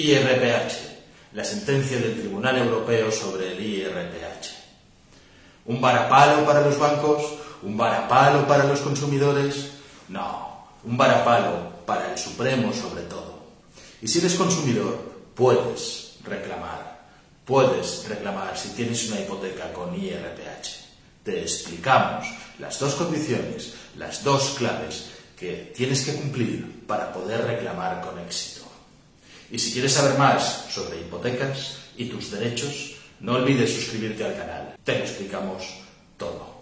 IRPH, la sentencia del Tribunal Europeo sobre el IRPH. ¿Un varapalo para los bancos? ¿Un varapalo para los consumidores? No, un varapalo para el Supremo sobre todo. Y si eres consumidor, puedes reclamar. Puedes reclamar si tienes una hipoteca con IRPH. Te explicamos las dos condiciones, las dos claves que tienes que cumplir para poder reclamar con éxito. Y si quieres saber más sobre hipotecas y tus derechos, no olvides suscribirte al canal. Te explicamos todo.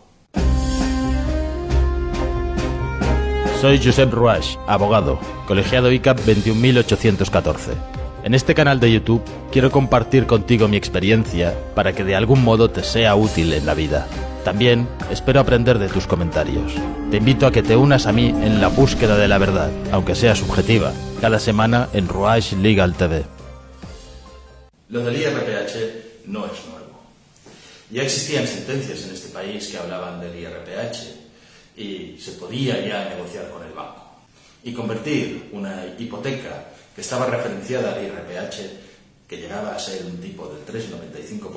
Soy Josep Ruach, abogado, colegiado ICAP 21814. En este canal de YouTube quiero compartir contigo mi experiencia para que de algún modo te sea útil en la vida. También espero aprender de tus comentarios. Te invito a que te unas a mí en la búsqueda de la verdad, aunque sea subjetiva, cada semana en Ruach Legal TV. Lo del IRPH no es nuevo. Ya existían sentencias en este país que hablaban del IRPH y se podía ya negociar con el banco. Y convertir una hipoteca que estaba referenciada al IRPH, que llegaba a ser un tipo del 3,95%,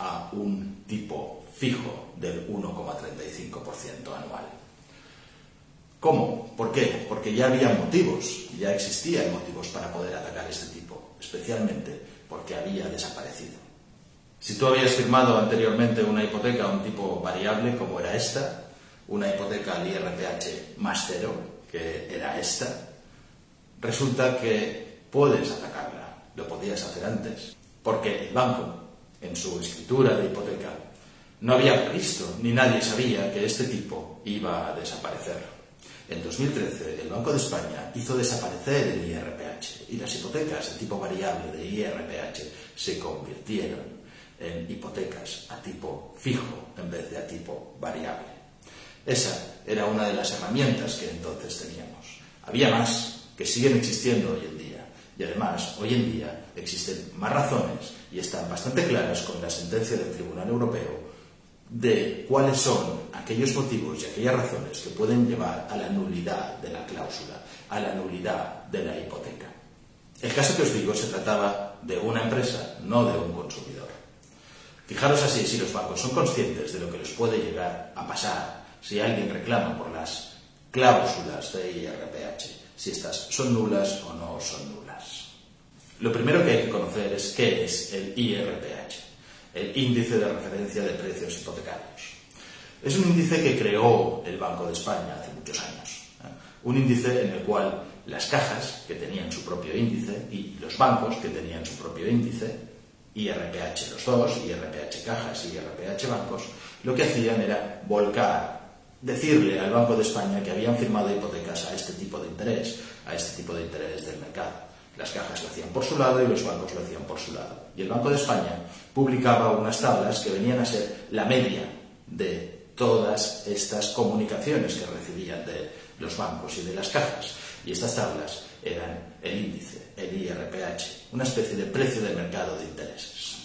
a un tipo fijo del 1,35% anual. ¿Cómo? ¿Por qué? Porque ya había motivos, ya existían motivos para poder atacar este tipo, especialmente porque había desaparecido. Si tú habías firmado anteriormente una hipoteca a un tipo variable como era esta, una hipoteca al IRPH más cero, que era esta, resulta que puedes atacarla, lo podías hacer antes, porque el banco, en su escritura de hipoteca, no había previsto, ni nadie sabía que este tipo iba a desaparecer. En 2013, el Banco de España hizo desaparecer el IRPH y las hipotecas de tipo variable de IRPH se convirtieron en hipotecas a tipo fijo en vez de a tipo variable. Esa era una de las herramientas que entonces teníamos. Había más que siguen existiendo hoy en día. Y además, hoy en día existen más razones y están bastante claras con la sentencia del Tribunal Europeo de cuáles son aquellos motivos y aquellas razones que pueden llevar a la nulidad de la cláusula, a la nulidad de la hipoteca. El caso que os digo se trataba de una empresa, no de un consumidor. Fijaros así si los bancos son conscientes de lo que les puede llegar a pasar si alguien reclama por las cláusulas de IRPH, si estas son nulas o no son nulas. Lo primero que hay que conocer es qué es el IRPH el índice de referencia de precios hipotecarios. Es un índice que creó el Banco de España hace muchos años. ¿eh? Un índice en el cual las cajas, que tenían su propio índice, y los bancos, que tenían su propio índice, IRPH los dos, IRPH cajas y IRPH bancos, lo que hacían era volcar, decirle al Banco de España que habían firmado hipotecas a este tipo de interés, a este tipo de interés del mercado. Las cajas lo hacían por su lado y los bancos lo hacían por su lado. Y el Banco de España publicaba unas tablas que venían a ser la media de todas estas comunicaciones que recibían de los bancos y de las cajas. Y estas tablas eran el índice, el IRPH, una especie de precio de mercado de intereses.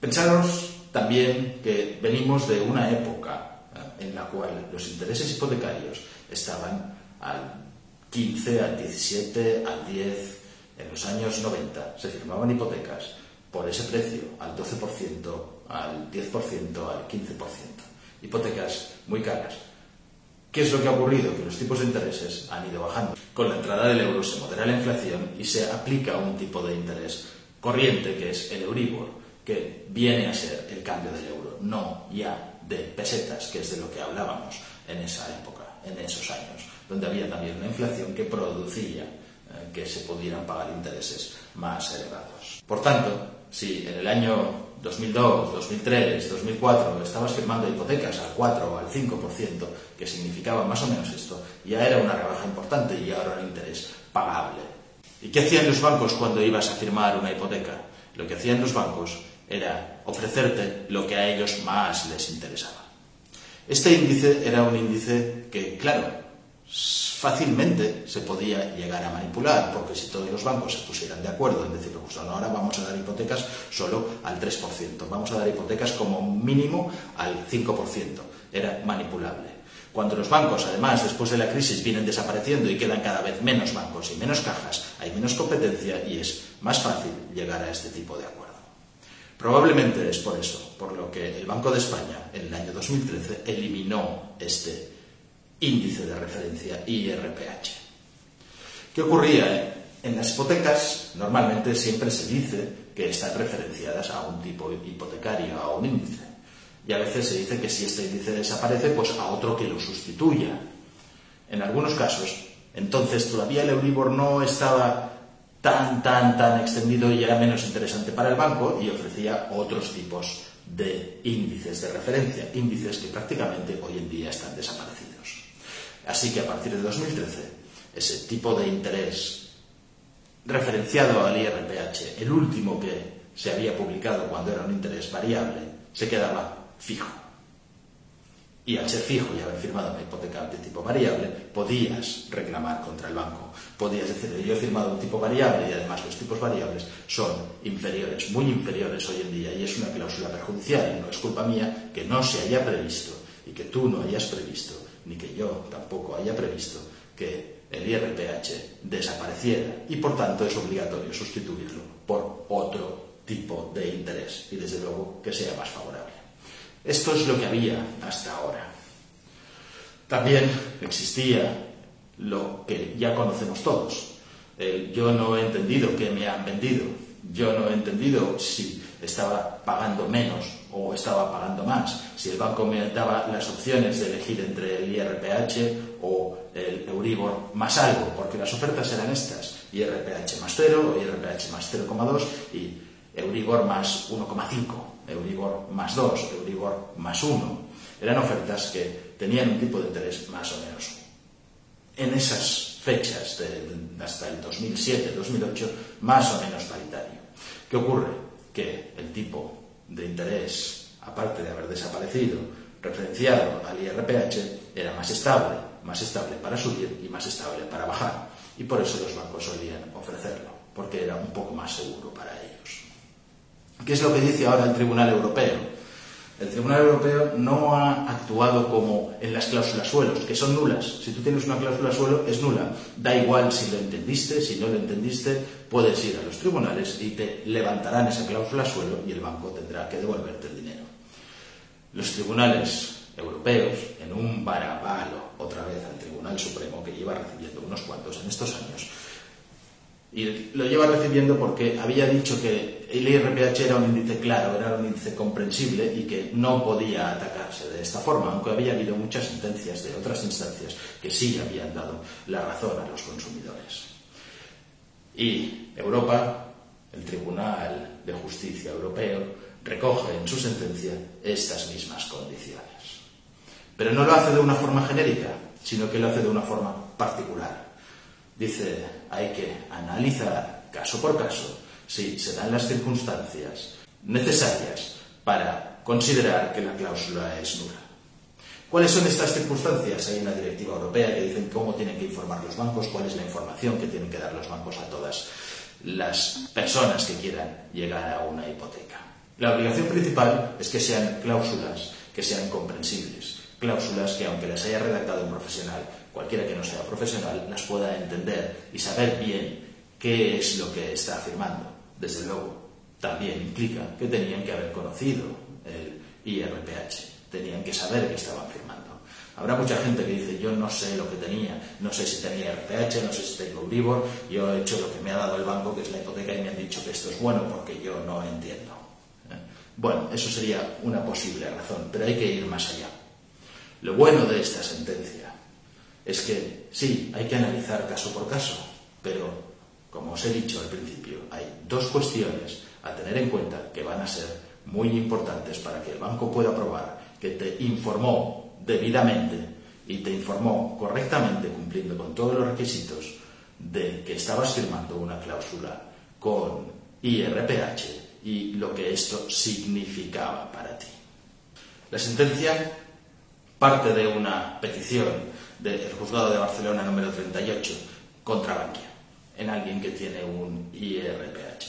Pensaros también que venimos de una época eh, en la cual los intereses hipotecarios estaban al 15, al 17, al 10. En los años 90 se firmaban hipotecas por ese precio, al 12%, al 10%, al 15%. Hipotecas muy caras. ¿Qué es lo que ha ocurrido? Que los tipos de intereses han ido bajando. Con la entrada del euro se modera la inflación y se aplica un tipo de interés corriente, que es el Euribor, que viene a ser el cambio del euro, no ya de pesetas, que es de lo que hablábamos en esa época, en esos años donde había también una inflación que producía eh, que se pudieran pagar intereses más elevados. Por tanto, si en el año 2002, 2003, 2004 estabas firmando hipotecas al 4 o al 5%, que significaba más o menos esto, ya era una rebaja importante y ahora un interés pagable. ¿Y qué hacían los bancos cuando ibas a firmar una hipoteca? Lo que hacían los bancos era ofrecerte lo que a ellos más les interesaba. Este índice era un índice que, claro, fácilmente se podía llegar a manipular, porque si todos los bancos se pusieran de acuerdo en decir, pues ahora vamos a dar hipotecas solo al 3%, vamos a dar hipotecas como mínimo al 5%, era manipulable. Cuando los bancos, además, después de la crisis, vienen desapareciendo y quedan cada vez menos bancos y menos cajas, hay menos competencia y es más fácil llegar a este tipo de acuerdo. Probablemente es por eso, por lo que el Banco de España en el año 2013 eliminó este índice de referencia IRPH. ¿Qué ocurría? En las hipotecas normalmente siempre se dice que están referenciadas a un tipo hipotecario, a un índice. Y a veces se dice que si este índice desaparece, pues a otro que lo sustituya. En algunos casos, entonces todavía el Euribor no estaba tan, tan, tan extendido y era menos interesante para el banco y ofrecía otros tipos de índices de referencia, índices que prácticamente hoy en día están desaparecidos. Así que a partir de 2013, ese tipo de interés referenciado al IRPH, el último que se había publicado cuando era un interés variable, se quedaba fijo. Y al ser fijo y haber firmado una hipoteca de tipo variable, podías reclamar contra el banco. Podías decir, yo he firmado un tipo variable y además los tipos variables son inferiores, muy inferiores hoy en día, y es una cláusula perjudicial. No es culpa mía que no se haya previsto y que tú no hayas previsto, ni que yo tampoco haya previsto que el IRPH desapareciera y por tanto es obligatorio sustituirlo por otro tipo de interés y desde luego que sea más favorable. Esto es lo que había hasta ahora. También existía lo que ya conocemos todos. yo no he entendido que me han vendido. Yo no he entendido si estaba pagando menos o estaba pagando más. Si el banco me daba las opciones de elegir entre el IRPH o el Euribor más algo, porque las ofertas eran estas, IRPH más 0 o IRPH más 0,2 y Euribor más 1,5, Euribor más 2, Euribor más 1. Eran ofertas que tenían un tipo de interés más o menos. En esas fechas, de, hasta el 2007-2008, más o menos paritario. ¿Qué ocurre? Que el tipo de interés, aparte de haber desaparecido, referenciado al IRPH, era más estable, más estable para subir y más estable para bajar. Y por eso los bancos solían ofrecerlo, porque era un poco más seguro para ellos. ¿Qué es lo que dice ahora el Tribunal Europeo? El Tribunal Europeo no ha actuado como en las cláusulas suelos, que son nulas. Si tú tienes una cláusula suelo, es nula. Da igual si lo entendiste, si no lo entendiste, puedes ir a los tribunales y te levantarán esa cláusula suelo y el banco tendrá que devolverte el dinero. Los tribunales europeos, en un varabalo, otra vez al Tribunal Supremo, que lleva recibiendo unos cuantos en estos años, y lo lleva recibiendo porque había dicho que el IRPH era un índice claro, era un índice comprensible y que no podía atacarse de esta forma, aunque había habido muchas sentencias de otras instancias que sí habían dado la razón a los consumidores. Y Europa, el Tribunal de Justicia Europeo, recoge en su sentencia estas mismas condiciones. Pero no lo hace de una forma genérica, sino que lo hace de una forma particular. Dice, hay que analizar caso por caso si se dan las circunstancias necesarias para considerar que la cláusula es nula. ¿Cuáles son estas circunstancias? Hay una directiva europea que dice cómo tienen que informar los bancos, cuál es la información que tienen que dar los bancos a todas las personas que quieran llegar a una hipoteca. La obligación principal es que sean cláusulas que sean comprensibles, cláusulas que aunque las haya redactado un profesional, cualquiera que no sea profesional las pueda entender y saber bien qué es lo que está afirmando. Desde luego, también implica que tenían que haber conocido el IRPH, tenían que saber que estaban firmando. Habrá mucha gente que dice, yo no sé lo que tenía, no sé si tenía IRPH, no sé si tengo Euribor, yo he hecho lo que me ha dado el banco, que es la hipoteca, y me han dicho que esto es bueno porque yo no entiendo. ¿eh? Bueno, eso sería una posible razón, pero hay que ir más allá. Lo bueno de esta sentencia es que sí, hay que analizar caso por caso, pero como os he dicho al principio, hay dos cuestiones a tener en cuenta que van a ser muy importantes para que el banco pueda probar que te informó debidamente y te informó correctamente, cumpliendo con todos los requisitos, de que estabas firmando una cláusula con IRPH y lo que esto significaba para ti. La sentencia parte de una petición del juzgado de Barcelona número 38 contra Bankia, en alguien que tiene un IRPH.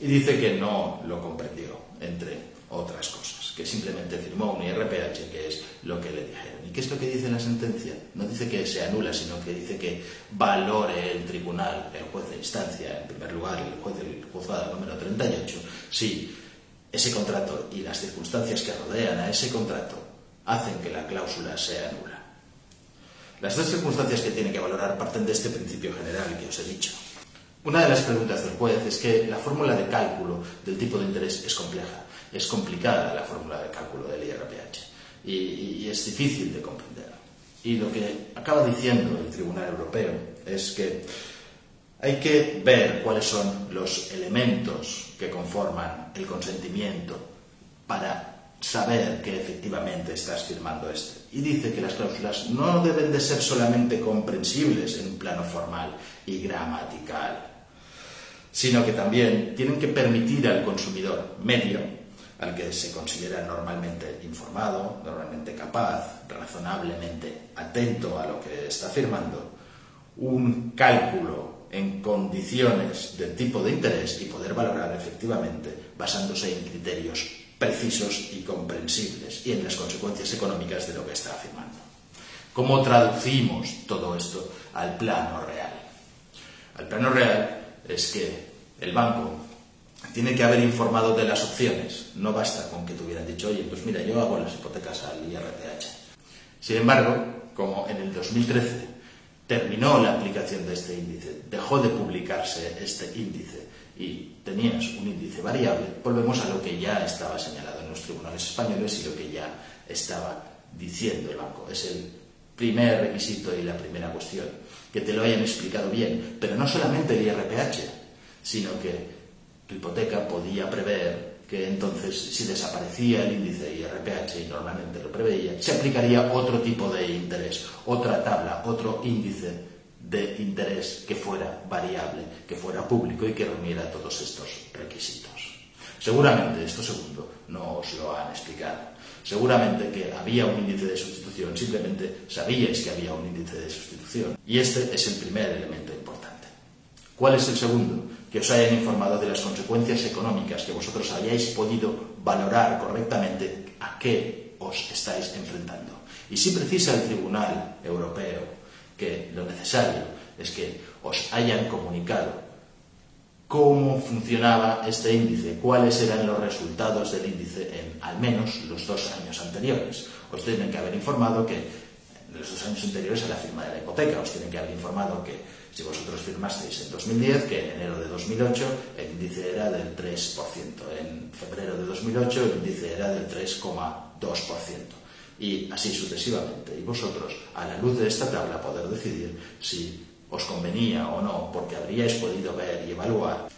Y dice que no lo comprendió entre otras cosas, que simplemente firmó un IRPH, que es lo que le dijeron. ¿Y qué es lo que dice la sentencia? No dice que se anula, sino que dice que valore el tribunal, el juez de instancia, en primer lugar, el juez del juzgado número 38, si ese contrato y las circunstancias que rodean a ese contrato hacen que la cláusula sea nula. Las dos circunstancias que tiene que valorar parten de este principio general que os he dicho. Una de las preguntas del juez es que la fórmula de cálculo del tipo de interés es compleja, es complicada la fórmula de cálculo del IRPH y, y es difícil de comprender. Y lo que acaba diciendo el Tribunal Europeo es que hay que ver cuáles son los elementos que conforman el consentimiento para saber que efectivamente estás firmando este. Y dice que las cláusulas no deben de ser solamente comprensibles en un plano formal y gramatical, sino que también tienen que permitir al consumidor medio, al que se considera normalmente informado, normalmente capaz, razonablemente atento a lo que está firmando, un cálculo en condiciones del tipo de interés y poder valorar efectivamente basándose en criterios precisos y comprensibles y en las consecuencias económicas de lo que está afirmando. ¿Cómo traducimos todo esto al plano real? Al plano real es que el banco tiene que haber informado de las opciones. No basta con que te hubieran dicho, oye, pues mira, yo hago las hipotecas al IRPH. Sin embargo, como en el 2013 terminó la aplicación de este índice, dejó de publicarse este índice y tenías un índice variable, volvemos a lo que ya estaba señalado en los tribunales españoles y lo que ya estaba diciendo el banco. Es el primer requisito y la primera cuestión, que te lo hayan explicado bien, pero no solamente el IRPH, sino que tu hipoteca podía prever que entonces si desaparecía el índice IRPH y normalmente lo preveía, se aplicaría otro tipo de interés, otra tabla, otro índice de interés que fuera variable, que fuera público y que reuniera todos estos requisitos. Seguramente esto segundo no os lo han explicado. Seguramente que había un índice de sustitución, simplemente sabíais que había un índice de sustitución. Y este es el primer elemento importante. ¿Cuál es el segundo? que os hayan informado de las consecuencias económicas, que vosotros hayáis podido valorar correctamente a qué os estáis enfrentando. Y si precisa el Tribunal Europeo que lo necesario es que os hayan comunicado cómo funcionaba este índice, cuáles eran los resultados del índice en al menos los dos años anteriores. Os tienen que haber informado que en los dos años anteriores a la firma de la hipoteca, os tienen que haber informado que si vosotros firmasteis en 2010, que en enero de 2008 el índice era del 3%, en febrero de 2008 el índice era del 3,2%, y así sucesivamente. Y vosotros, a la luz de esta tabla, poder decidir si os convenía o no, porque habríais podido ver y evaluar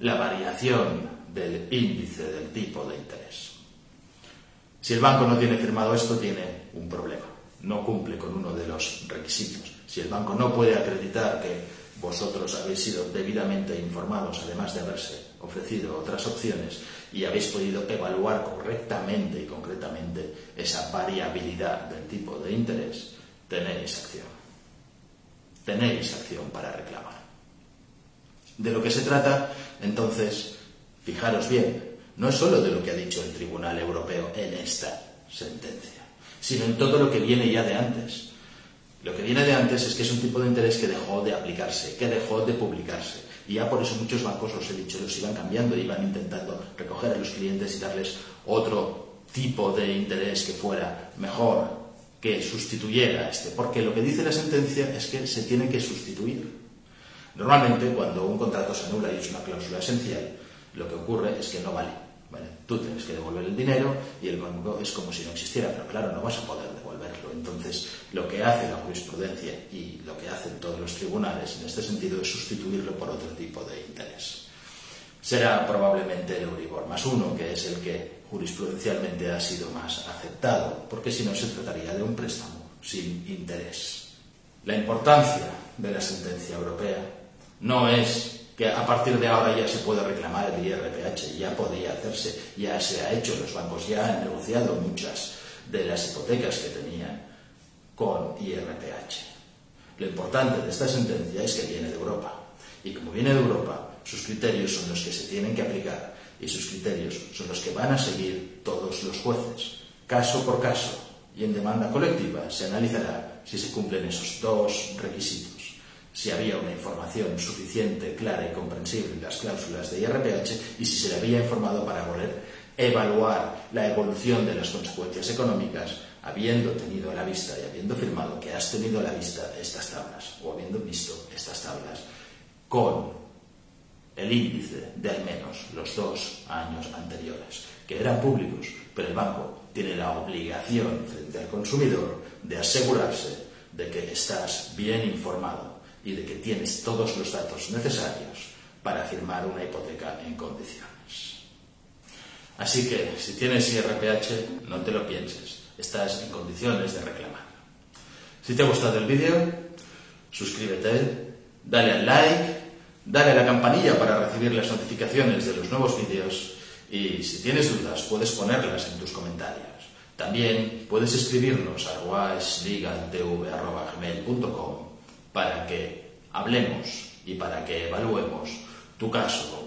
la variación del índice del tipo de interés. Si el banco no tiene firmado esto, tiene un problema. No cumple con uno de los requisitos si el banco no puede acreditar que vosotros habéis sido debidamente informados, además de haberse ofrecido otras opciones, y habéis podido evaluar correctamente y concretamente esa variabilidad del tipo de interés, tenéis acción. Tenéis acción para reclamar. De lo que se trata, entonces, fijaros bien, no es solo de lo que ha dicho el Tribunal Europeo en esta sentencia, sino en todo lo que viene ya de antes lo que viene de antes es que es un tipo de interés que dejó de aplicarse, que dejó de publicarse. Y ya por eso muchos bancos, os he dicho, los iban cambiando, iban intentando recoger a los clientes y darles otro tipo de interés que fuera mejor, que sustituyera este. Porque lo que dice la sentencia es que se tiene que sustituir. Normalmente, cuando un contrato se anula y es una cláusula esencial, lo que ocurre es que no vale. Tú tienes que devolver el dinero y el banco es como si no existiera, pero claro, no vas a poder Entonces, lo que hace la jurisprudencia y lo que hacen todos los tribunales en este sentido es sustituirlo por otro tipo de interés. Será probablemente el Euribor más uno, que es el que jurisprudencialmente ha sido más aceptado, porque si no se trataría de un préstamo sin interés. La importancia de la sentencia europea no es que a partir de ahora ya se puede reclamar el IRPH, ya podría hacerse, ya se ha hecho, los bancos ya han negociado muchas de las hipotecas que tenían con IRPH. Lo importante de esta sentencia es que viene de Europa y como viene de Europa, sus criterios son los que se tienen que aplicar y sus criterios son los que van a seguir todos los jueces. Caso por caso y en demanda colectiva se analizará si se cumplen esos dos requisitos si había una información suficiente, clara y comprensible en las cláusulas de IRPH y si se le había informado para poder evaluar la evolución de las consecuencias económicas habiendo tenido la vista y habiendo firmado que has tenido la vista estas tablas o habiendo visto estas tablas con el índice de al menos los dos años anteriores, que eran públicos, pero el banco tiene la obligación frente al consumidor de asegurarse de que estás bien informado y de que tienes todos los datos necesarios para firmar una hipoteca en condiciones. Así que si tienes IRPH, no te lo pienses, estás en condiciones de reclamar. Si te ha gustado el vídeo, suscríbete, dale al like, dale a la campanilla para recibir las notificaciones de los nuevos vídeos y si tienes dudas puedes ponerlas en tus comentarios. También puedes escribirnos a washligantv.com para que hablemos y para que evaluemos tu caso